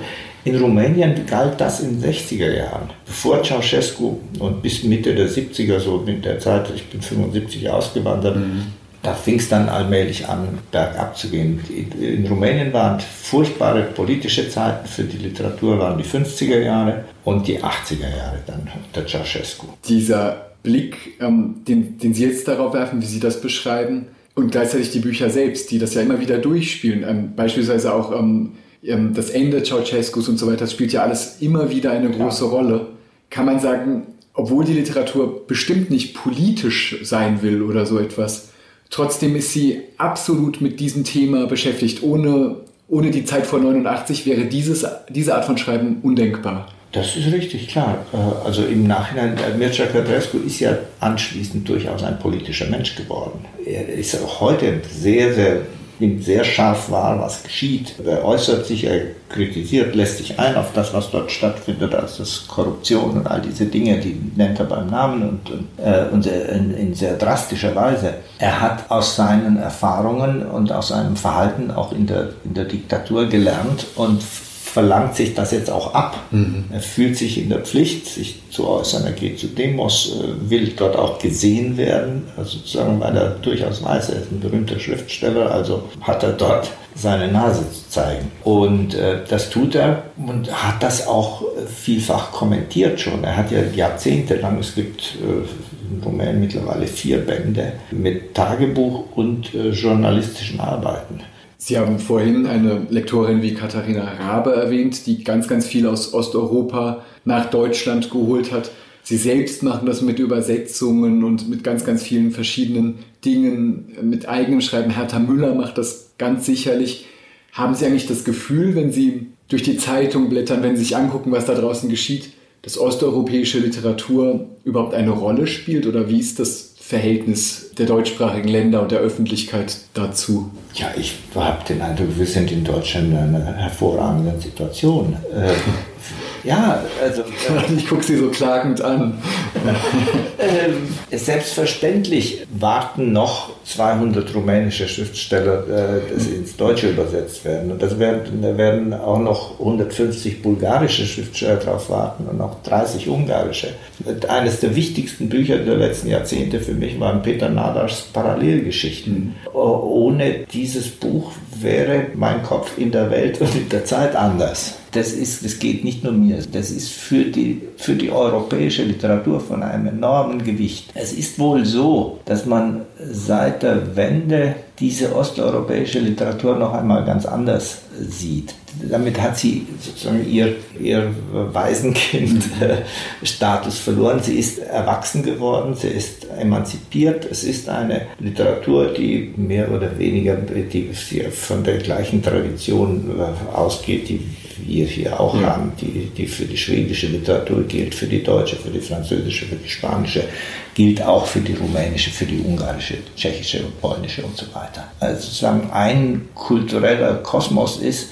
Speaker 1: In Rumänien galt das in den 60er Jahren. Bevor Ceausescu und bis Mitte der 70er, so in der Zeit, ich bin 75 ausgewandert, mhm da fing es dann allmählich an, bergab zu gehen. In Rumänien waren furchtbare politische Zeiten für die Literatur, waren die 50er Jahre und die 80er Jahre dann unter Ceausescu.
Speaker 3: Dieser Blick, ähm, den, den Sie jetzt darauf werfen, wie Sie das beschreiben, und gleichzeitig die Bücher selbst, die das ja immer wieder durchspielen, ähm, beispielsweise auch ähm, ähm das Ende Ceausescus und so weiter, das spielt ja alles immer wieder eine große ja. Rolle. Kann man sagen, obwohl die Literatur bestimmt nicht politisch sein will oder so etwas, trotzdem ist sie absolut mit diesem Thema beschäftigt. Ohne, ohne die Zeit vor 89 wäre dieses, diese Art von Schreiben undenkbar.
Speaker 1: Das ist richtig, klar. Äh, also im Nachhinein, äh, Mircea Cătrescu ist ja anschließend durchaus ein politischer Mensch geworden. Er ist auch heute sehr, sehr nimmt sehr scharf wahr, was geschieht. Er äußert sich, er kritisiert, lässt sich ein auf das, was dort stattfindet, als das Korruption und all diese Dinge, die nennt er beim Namen und, und, äh, und in, in, sehr drastischer Weise. Er hat aus seinen Erfahrungen und aus seinem Verhalten auch in der, in der Diktatur gelernt und verlangt sich das jetzt auch ab. Mhm. Er fühlt sich in der Pflicht, sich zu äußern. Er geht zu Demos, äh, will dort auch gesehen werden, also sozusagen, weil er durchaus weiß, er ist ein berühmter Schriftsteller, also hat er dort seine Nase zu zeigen. Und äh, das tut er und hat das auch vielfach kommentiert schon. Er hat ja jahrzehntelang, es gibt äh, in Rumänien mittlerweile vier Bände mit Tagebuch und äh, journalistischen Arbeiten.
Speaker 3: Sie haben vorhin eine Lektorin wie Katharina Rabe erwähnt, die ganz, ganz viel aus Osteuropa nach Deutschland geholt hat. Sie selbst machen das mit Übersetzungen und mit ganz, ganz vielen verschiedenen Dingen, mit eigenem Schreiben. Hertha Müller macht das ganz sicherlich. Haben Sie eigentlich das Gefühl, wenn Sie durch die Zeitung blättern, wenn Sie sich angucken, was da draußen geschieht, dass osteuropäische Literatur überhaupt eine Rolle spielt? Oder wie ist das Verhältnis der deutschsprachigen Länder und der Öffentlichkeit dazu?
Speaker 1: Ja, ich habe den Eindruck, wir sind in Deutschland in einer hervorragenden Situation. Äh, ja, also. [laughs]
Speaker 3: ich gucke Sie so klagend an.
Speaker 1: äh, selbstverständlich warten noch 200 rumänische Schriftsteller, äh, dass ins Deutsche übersetzt werden. Und das werden, da werden auch noch 150 bulgarische Schriftsteller drauf warten und noch 30 ungarische. Eines der wichtigsten Bücher der letzten Jahrzehnte für mich waren Peter Nadars Parallelgeschichten. Mhm. Ohne dieses Buch wäre mein Kopf in der Welt und in der Zeit anders das, ist, das geht nicht nur mir, das ist für die, für die europäische Literatur von einem enormen Gewicht. Es ist wohl so, dass man seit der Wende diese osteuropäische Literatur noch einmal ganz anders sieht. Damit hat sie sozusagen ihr, ihr Waisenkind-Status verloren. Sie ist erwachsen geworden, sie ist emanzipiert. Es ist eine Literatur, die mehr oder weniger die von der gleichen Tradition ausgeht, die wir hier auch ja. haben, die, die für die schwedische Literatur gilt, für die deutsche, für die französische, für die spanische, gilt auch für die rumänische, für die ungarische, tschechische und polnische und so weiter. Also sozusagen ein kultureller Kosmos ist,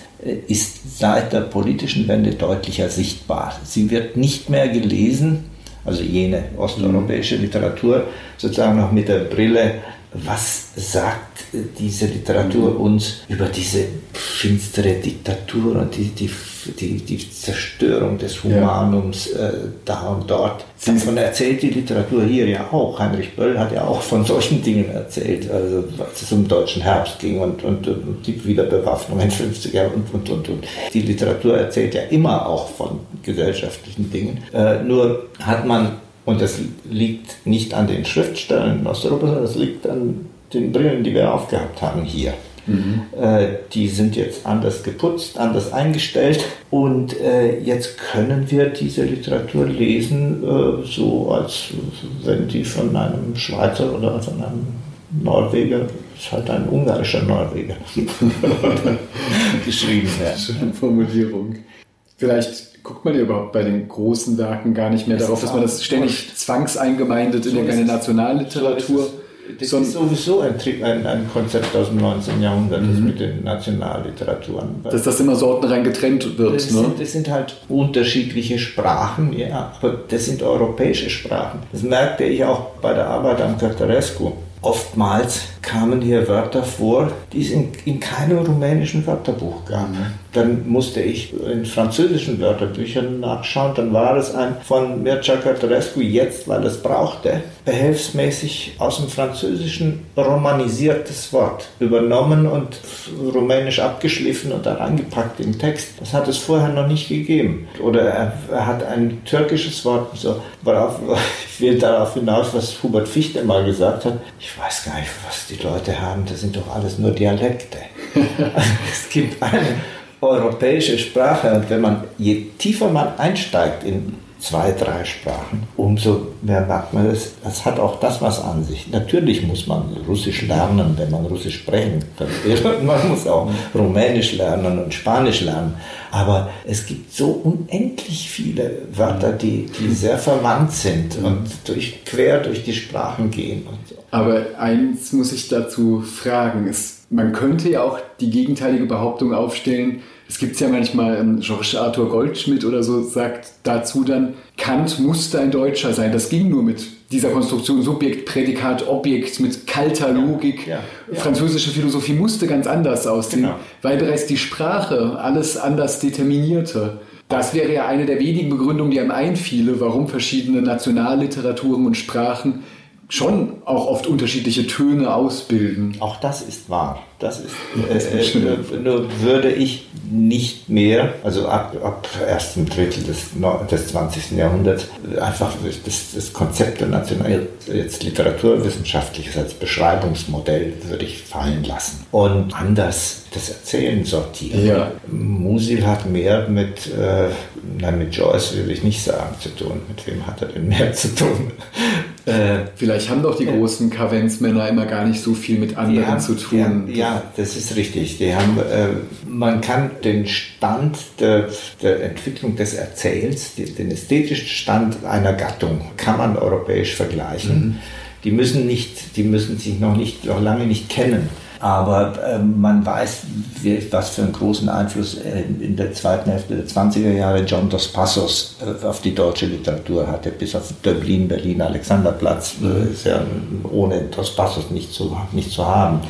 Speaker 1: ist seit der politischen Wende deutlicher sichtbar. Sie wird nicht mehr gelesen, also jene osteuropäische Literatur, sozusagen noch mit der Brille was sagt diese Literatur uns über diese finstere Diktatur und die, die, die, die Zerstörung des Humanums ja. äh, da und dort? Davon erzählt die Literatur hier ja auch. Heinrich Böll hat ja auch von solchen Dingen erzählt, also als es um deutschen Herbst ging und, und, und die Wiederbewaffnung in den 50er und, und, und, und. Die Literatur erzählt ja immer auch von gesellschaftlichen Dingen. Äh, nur hat man und das liegt nicht an den Schriftstellern in Osteuropa, sondern das liegt an den Brillen, die wir aufgehabt haben hier. Mhm. Äh, die sind jetzt anders geputzt, anders eingestellt und äh, jetzt können wir diese Literatur lesen, äh, so als wenn die von einem Schweizer oder von einem Norweger, ist halt ein ungarischer Norweger, [laughs] geschrieben werden.
Speaker 3: Schöne Formulierung. Vielleicht guckt man ja überhaupt bei den großen Werken gar nicht mehr das darauf, dass man das ständig zwangseingemeindet so in irgendeine Nationalliteratur.
Speaker 1: Das ist sowieso ein, ein, ein, Konzept aus dem 19. Jahrhundert mhm. mit den Nationalliteraturen.
Speaker 3: Dass das immer sortenrein getrennt wird.
Speaker 1: Das, ne? sind, das sind halt unterschiedliche Sprachen, ja, aber das sind europäische Sprachen. Das merkte ich auch bei der Arbeit am Cartarescu oftmals kamen hier Wörter vor, die es in, in keinem rumänischen Wörterbuch gab. Mhm. Dann musste ich in französischen Wörterbüchern nachschauen, dann war es ein von Mircea Cărtărescu jetzt, weil es brauchte. behelfsmäßig aus dem Französischen romanisiertes Wort übernommen und rumänisch abgeschliffen und dann angepackt im Text. Das hat es vorher noch nicht gegeben. Oder er, er hat ein türkisches Wort, so, worauf, [laughs] ich will darauf hinaus, was Hubert Fichte mal gesagt hat. Ich weiß gar nicht, was die Leute haben, das sind doch alles nur Dialekte. [laughs] es gibt eine europäische Sprache und wenn man, je tiefer man einsteigt in zwei, drei Sprachen, umso mehr merkt man, es, es hat auch das was an sich. Natürlich muss man Russisch lernen, wenn man Russisch sprechen kann. [laughs] Man muss auch Rumänisch lernen und Spanisch lernen. Aber es gibt so unendlich viele Wörter, die, die sehr verwandt sind und durch, quer durch die Sprachen gehen. So.
Speaker 3: Aber eins muss ich dazu fragen. Es, man könnte ja auch die gegenteilige Behauptung aufstellen, es gibt ja manchmal, ähm, Georges Arthur Goldschmidt oder so sagt dazu dann, Kant musste ein Deutscher sein. Das ging nur mit dieser Konstruktion Subjekt, Prädikat, Objekt, mit kalter Logik. Ja, ja. Französische Philosophie musste ganz anders aussehen, genau. weil bereits die Sprache alles anders determinierte. Das wäre ja eine der wenigen Begründungen, die einem einfiele, warum verschiedene Nationalliteraturen und Sprachen schon auch oft unterschiedliche Töne ausbilden.
Speaker 1: Auch das ist wahr. Das ist, äh, äh, nur würde ich nicht mehr, also ab, ab ersten Drittel des, des 20. Jahrhunderts, einfach das, das Konzept der National, jetzt literaturwissenschaftliches als Beschreibungsmodell würde ich fallen lassen und anders das Erzählen sortieren. Ja. Musil hat mehr mit, äh, nein, mit Joyce will ich nicht sagen, zu tun. Mit wem hat er denn mehr zu tun? [laughs]
Speaker 3: Äh, Vielleicht haben doch die großen Kavenzmänner immer gar nicht so viel mit anderen haben, zu tun.
Speaker 1: Ja, ja, das ist richtig. Die haben, äh, man kann den Stand der, der Entwicklung des Erzähls, die, den ästhetischen Stand einer Gattung, kann man europäisch vergleichen. Mhm. Die müssen nicht, die müssen sich noch nicht, noch lange nicht kennen. Aber äh, man weiß, was für einen großen Einfluss äh, in der zweiten Hälfte der 20er Jahre John Dos Passos äh, auf die deutsche Literatur hatte, bis auf Dublin, Berlin, Alexanderplatz, äh, ist ja ohne Dos Passos nicht zu, nicht zu haben.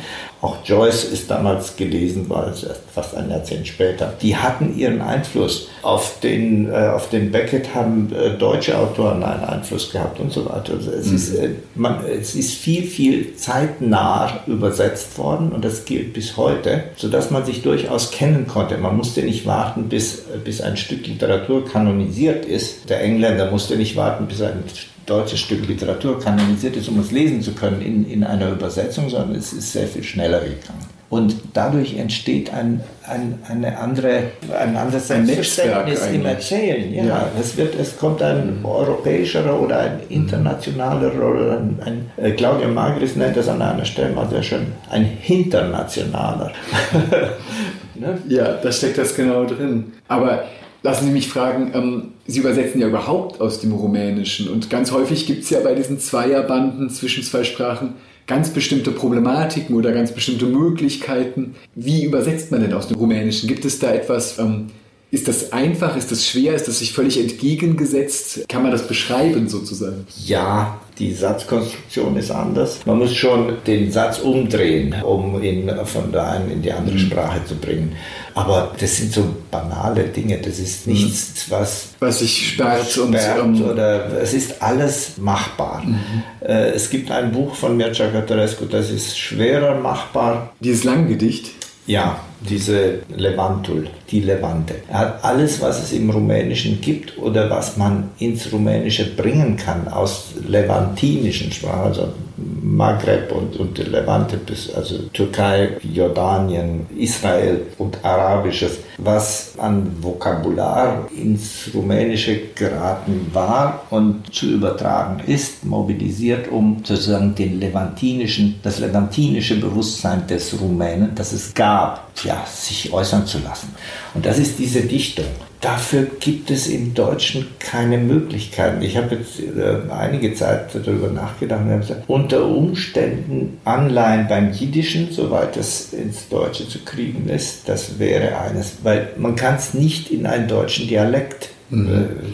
Speaker 1: Auch Joyce ist damals gelesen worden, fast ein Jahrzehnt später. Die hatten ihren Einfluss. Auf den, äh, auf den Beckett haben äh, deutsche Autoren einen Einfluss gehabt und so weiter. Also es, mhm. ist, äh, man, es ist viel, viel zeitnah übersetzt worden und das gilt bis heute, sodass man sich durchaus kennen konnte. Man musste nicht warten, bis, bis ein Stück Literatur kanonisiert ist. Der Engländer musste nicht warten, bis ein deutsches Stück Literatur kanonisiert ist, um es lesen zu können in, in einer Übersetzung, sondern es ist sehr viel schneller gegangen. Und dadurch entsteht ein, ein, eine andere, ein anderes ein Selbstverständnis im Erzählen. Ja, ja. Es, wird, es kommt ein mhm. europäischerer oder ein internationaler oder ein, ein äh, Claudia Magris nennt das an einer Stelle mal sehr schön, ein internationaler. [laughs]
Speaker 3: ne? Ja, da steckt das genau drin. Aber Lassen Sie mich fragen, ähm, Sie übersetzen ja überhaupt aus dem Rumänischen und ganz häufig gibt es ja bei diesen Zweierbanden zwischen zwei Sprachen ganz bestimmte Problematiken oder ganz bestimmte Möglichkeiten. Wie übersetzt man denn aus dem Rumänischen? Gibt es da etwas, ähm, ist das einfach, ist das schwer, ist das sich völlig entgegengesetzt? Kann man das beschreiben sozusagen?
Speaker 1: Ja, die Satzkonstruktion ist anders. Man muss schon den Satz umdrehen, um ihn von der einen in die andere mhm. Sprache zu bringen. Aber das sind so banale Dinge. Das ist mhm. nichts, was,
Speaker 3: was sich sperrt,
Speaker 1: sperrt und, um oder es ist alles machbar. Mhm. Äh, es gibt ein Buch von Mircea Cătărescu, das ist schwerer machbar.
Speaker 3: Dieses Langgedicht?
Speaker 1: Ja, diese Levantul, die Levante. Er hat alles, was es im Rumänischen gibt oder was man ins Rumänische bringen kann aus levantinischen Sprachen, also Maghreb und, und Levante bis also Türkei, Jordanien, Israel und Arabisches, was an Vokabular ins Rumänische geraten war und zu übertragen ist, mobilisiert, um sozusagen den levantinischen, das levantinische Bewusstsein des Rumänen, das es gab, ja, sich äußern zu lassen. Und das ist diese Dichtung. Dafür gibt es im Deutschen keine Möglichkeiten. Ich habe jetzt äh, einige Zeit darüber nachgedacht und habe gesagt, unter Umständen Anleihen beim Jiddischen, soweit es ins Deutsche zu kriegen ist, das wäre eines, weil man kann es nicht in einen deutschen Dialekt Mhm.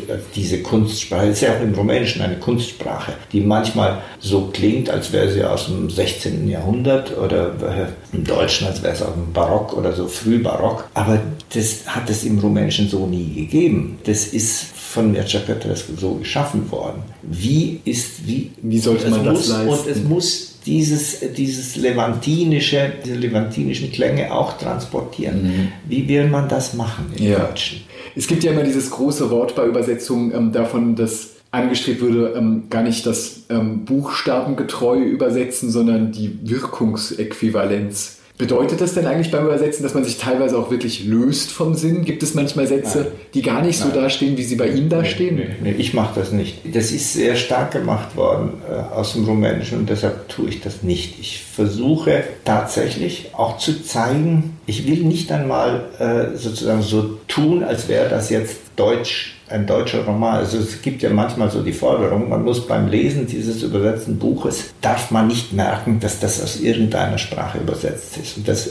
Speaker 1: Äh, diese Kunstsprache ist ja auch im Rumänischen eine Kunstsprache, die manchmal so klingt, als wäre sie aus dem 16. Jahrhundert oder äh, im Deutschen, als wäre es aus dem Barock oder so Frühbarock. Aber das hat es im Rumänischen so nie gegeben. Das ist von Mircea Cătărescu so geschaffen worden. Wie ist, wie,
Speaker 3: wie sollte man
Speaker 1: muss,
Speaker 3: das leisten?
Speaker 1: Und es muss dieses, dieses levantinische, diese levantinischen Klänge auch transportieren. Mhm. Wie will man das machen
Speaker 3: im ja. Deutschen? Es gibt ja immer dieses große Wort bei Übersetzungen ähm, davon, dass angestrebt würde, ähm, gar nicht das ähm, buchstabengetreu übersetzen, sondern die Wirkungsäquivalenz. Bedeutet das denn eigentlich beim Übersetzen, dass man sich teilweise auch wirklich löst vom Sinn? Gibt es manchmal Sätze, Nein. die gar nicht so Nein. dastehen, wie sie bei Ihnen dastehen?
Speaker 1: Nee, nee, nee ich mache das nicht. Das ist sehr stark gemacht worden äh, aus dem Rumänischen und deshalb tue ich das nicht. Ich versuche tatsächlich auch zu zeigen, ich will nicht einmal äh, sozusagen so tun, als wäre das jetzt Deutsch ein deutscher Roman. Also es gibt ja manchmal so die Forderung, man muss beim Lesen dieses übersetzten Buches, darf man nicht merken, dass das aus irgendeiner Sprache übersetzt ist. Und das,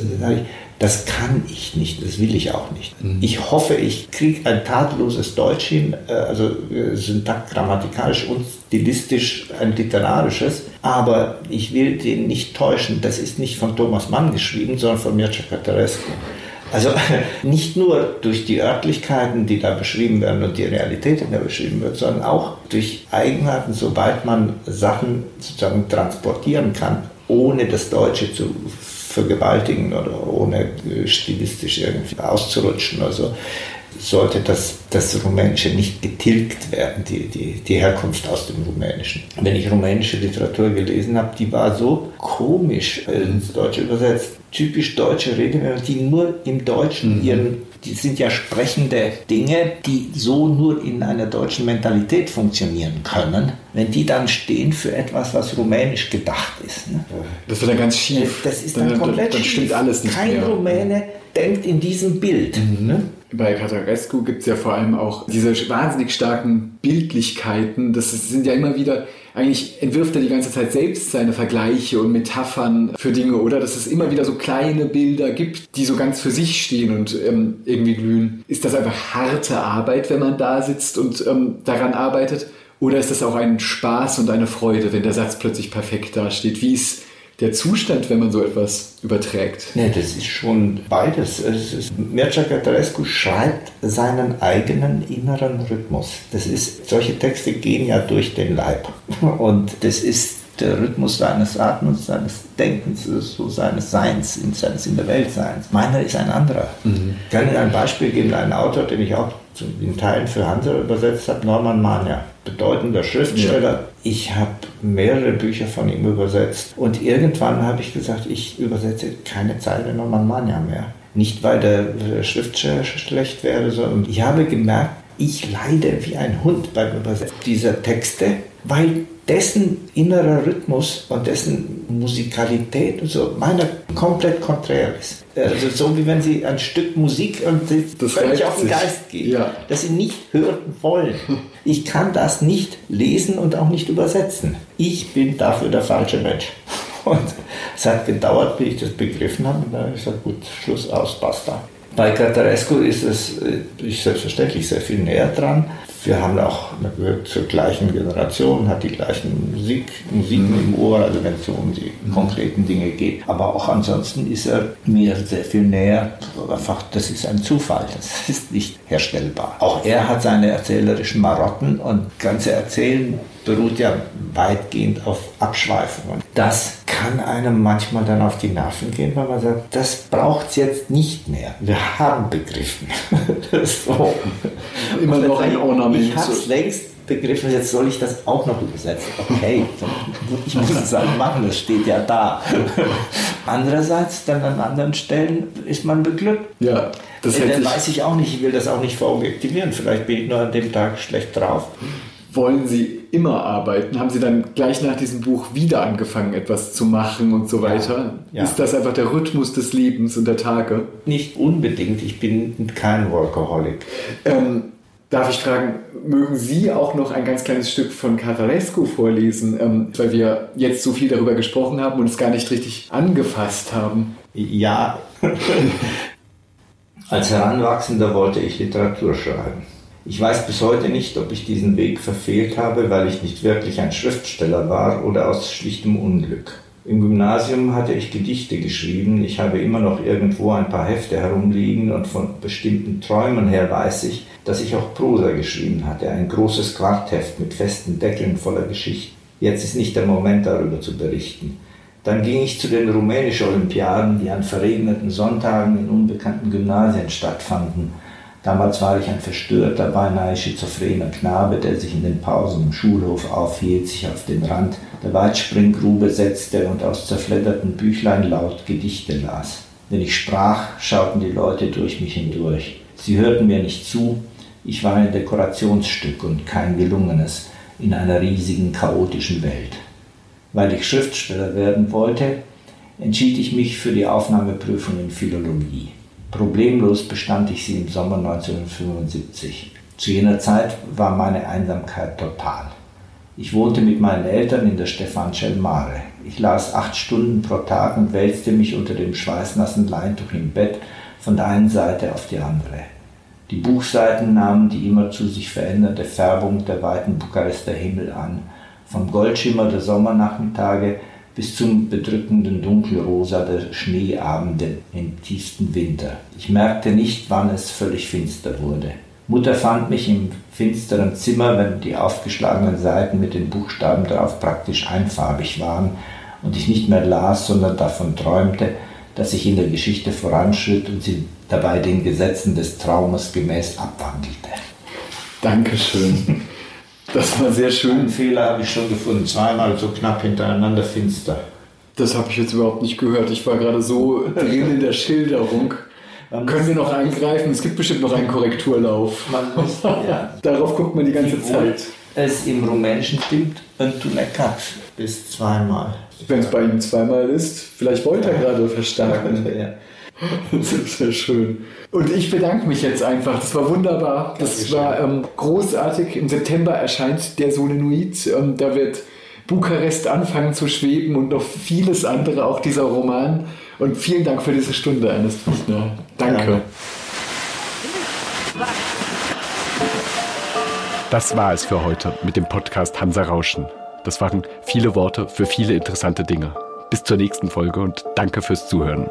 Speaker 1: das kann ich nicht, das will ich auch nicht. Mhm. Ich hoffe, ich kriege ein tadelloses Deutsch hin, äh, also äh, syntakt, grammatikalisch und stilistisch ein literarisches, aber ich will den nicht täuschen. Das ist nicht von Thomas Mann geschrieben, sondern von Mircea Cătărescu. Also [laughs] nicht nur durch die Örtlichkeiten, die da beschrieben werden und die Realität, in der beschrieben wird, sondern auch durch Eigenheiten, sobald man Sachen sozusagen transportieren kann, ohne das Deutsche zu vergewaltigen oder ohne stilistisch irgendwie auszurutschen oder so, sollte das, das Rumänische nicht getilgt werden, die, die, die Herkunft aus dem Rumänischen. Wenn ich rumänische Literatur gelesen habe, die war so komisch ins Deutsche übersetzt typisch deutsche Redewendungen, die nur im Deutschen mhm. ihren die sind ja sprechende Dinge, die so nur in einer deutschen Mentalität funktionieren können, wenn die dann stehen für etwas, was rumänisch gedacht ist. Ne?
Speaker 3: Das wird dann ganz schief.
Speaker 1: Das ist dann, dann komplett dann, dann stimmt alles nicht Kein mehr. Rumäne denkt in diesem Bild. Mhm. Ne?
Speaker 3: Bei Catarescu gibt es ja vor allem auch diese wahnsinnig starken Bildlichkeiten. Das sind ja immer wieder eigentlich entwirft er die ganze Zeit selbst seine Vergleiche und Metaphern für Dinge, oder? Dass es immer wieder so kleine Bilder gibt, die so ganz für sich stehen und ähm, irgendwie glühen. Ist das einfach harte Arbeit, wenn man da sitzt und ähm, daran arbeitet? Oder ist das auch ein Spaß und eine Freude, wenn der Satz plötzlich perfekt dasteht? Wie ist der Zustand, wenn man so etwas überträgt?
Speaker 1: Nee, das ist schon beides. Mircea Cătărescu schreibt seinen eigenen inneren Rhythmus. Das ist, solche Texte gehen ja durch den Leib. [laughs] Und das ist der Rhythmus seines Atmens, seines Denkens, so seines Seins, seines in der Welt Seins. Meiner ist ein anderer. Mhm. Ich kann Ihnen ein Beispiel geben, einen Autor, den ich auch in Teilen für Hansa übersetzt habe, Norman Mania, bedeutender Schriftsteller. Ja. Ich habe mehrere Bücher von ihm übersetzt und irgendwann habe ich gesagt, ich übersetze keine Zeile Norman Mania mehr. Nicht, weil der Schriftsteller schlecht wäre, sondern ich habe gemerkt, ich leide wie ein Hund beim Übersetzen dieser Texte, weil dessen innerer Rhythmus und dessen Musikalität und so meiner komplett konträr ist. Also so wie wenn sie ein Stück Musik und das völlig auf den sich. Geist geht, ja. dass sie nicht hören wollen. [laughs] Ich kann das nicht lesen und auch nicht übersetzen. Ich bin dafür der falsche Mensch. [laughs] Und es hat gedauert, bis ich das begriffen habe. Und dann habe ich gesagt, gut, Schluss aus, basta. Bei Catarescu ist es äh, ist selbstverständlich sehr viel näher dran. Wir haben auch, gehört zur gleichen Generation, hat die gleichen Musik, Musiken mhm. im Ohr, also wenn es so um die mhm. konkreten Dinge geht. Aber auch ansonsten ist er mir sehr viel näher. Einfach, das ist ein Zufall, das ist nicht herstellbar. Auch er hat seine erzählerischen Marotten und ganze Erzählen beruht ja weitgehend auf Abschweifungen. Das kann einem manchmal dann auf die Nerven gehen, weil man sagt, das braucht es jetzt nicht mehr. Wir haben begriffen. [laughs] so.
Speaker 3: Immer noch ein Ornament.
Speaker 1: Ich habe es längst begriffen, jetzt soll ich das auch noch übersetzen. Okay, ich muss es dann machen, das steht ja da. Andererseits, dann an anderen Stellen ist man beglückt.
Speaker 3: Ja,
Speaker 1: das äh, dann weiß ich auch nicht, ich will das auch nicht verobjektivieren. Vielleicht bin ich nur an dem Tag schlecht drauf
Speaker 3: wollen Sie immer arbeiten? Haben Sie dann gleich nach diesem Buch wieder angefangen, etwas zu machen und so weiter? Ja. Ist das einfach der Rhythmus des Lebens und der Tage?
Speaker 1: Nicht unbedingt. Ich bin kein Workaholic.
Speaker 3: Ähm, darf ich fragen, mögen Sie auch noch ein ganz kleines Stück von Catarescu vorlesen, ähm, weil wir jetzt so viel darüber gesprochen haben und es gar nicht richtig angefasst haben?
Speaker 1: Ja. [laughs] Als Heranwachsender wollte ich Literatur schreiben. Ich weiß bis heute nicht, ob ich diesen Weg verfehlt habe, weil ich nicht wirklich ein Schriftsteller war oder aus schlichtem Unglück. Im Gymnasium hatte ich Gedichte geschrieben, ich habe immer noch irgendwo ein paar Hefte herumliegen und von bestimmten Träumen her weiß ich, dass ich auch Prosa geschrieben hatte, ein großes Quartheft mit festen Deckeln voller Geschichten. Jetzt ist nicht der Moment darüber zu berichten. Dann ging ich zu den rumänischen Olympiaden, die an verregneten Sonntagen in unbekannten Gymnasien stattfanden. Damals war ich ein verstörter, beinahe schizophrener Knabe, der sich in den Pausen im Schulhof aufhielt, sich auf den Rand der Weitspringgrube setzte und aus zerfledderten Büchlein laut Gedichte las. Wenn ich sprach, schauten die Leute durch mich hindurch. Sie hörten mir nicht zu, ich war ein Dekorationsstück und kein gelungenes in einer riesigen, chaotischen Welt. Weil ich Schriftsteller werden wollte, entschied ich mich für die Aufnahmeprüfung in Philologie. Problemlos bestand ich sie im Sommer 1975. Zu jener Zeit war meine Einsamkeit total. Ich wohnte mit meinen Eltern in der Stefan Mare. Ich las acht Stunden pro Tag und wälzte mich unter dem schweißnassen Leintuch im Bett von der einen Seite auf die andere. Die Buchseiten nahmen die immer zu sich verändernde Färbung der weiten Bukarester Himmel an, vom Goldschimmer der Sommernachmittage bis zum bedrückenden Dunkelrosa der Schneeabende im tiefsten Winter. Ich merkte nicht, wann es völlig finster wurde. Mutter fand mich im finsteren Zimmer, wenn die aufgeschlagenen Seiten mit den Buchstaben drauf praktisch einfarbig waren und ich nicht mehr las, sondern davon träumte, dass ich in der Geschichte voranschritt und sie dabei den Gesetzen des Traumes gemäß abwandelte.
Speaker 3: Dankeschön. [laughs] Das war sehr schön.
Speaker 1: Einen Fehler habe ich schon gefunden, zweimal so knapp hintereinander finster.
Speaker 3: Das habe ich jetzt überhaupt nicht gehört. Ich war gerade so drin in der Schilderung. [laughs] Man Können wir noch eingreifen? Es gibt bestimmt noch einen Korrekturlauf. Man muss, ja. [laughs] Darauf guckt man die ganze Wie Zeit.
Speaker 1: Es im Rumänischen stimmt, und du leckert bis zweimal.
Speaker 3: Wenn es bei ihm zweimal ist, vielleicht wollte er gerade verstärken. Ja. [laughs] Das ist sehr schön. Und ich bedanke mich jetzt einfach. Das war wunderbar. Das war ähm, großartig. Im September erscheint der Solenuit. Ähm, da wird Bukarest anfangen zu schweben und noch vieles andere, auch dieser Roman. Und vielen Dank für diese Stunde, Ernest Fichtner. Danke.
Speaker 2: Das war es für heute mit dem Podcast Hansa Rauschen. Das waren viele Worte für viele interessante Dinge. Bis zur nächsten Folge und danke fürs Zuhören.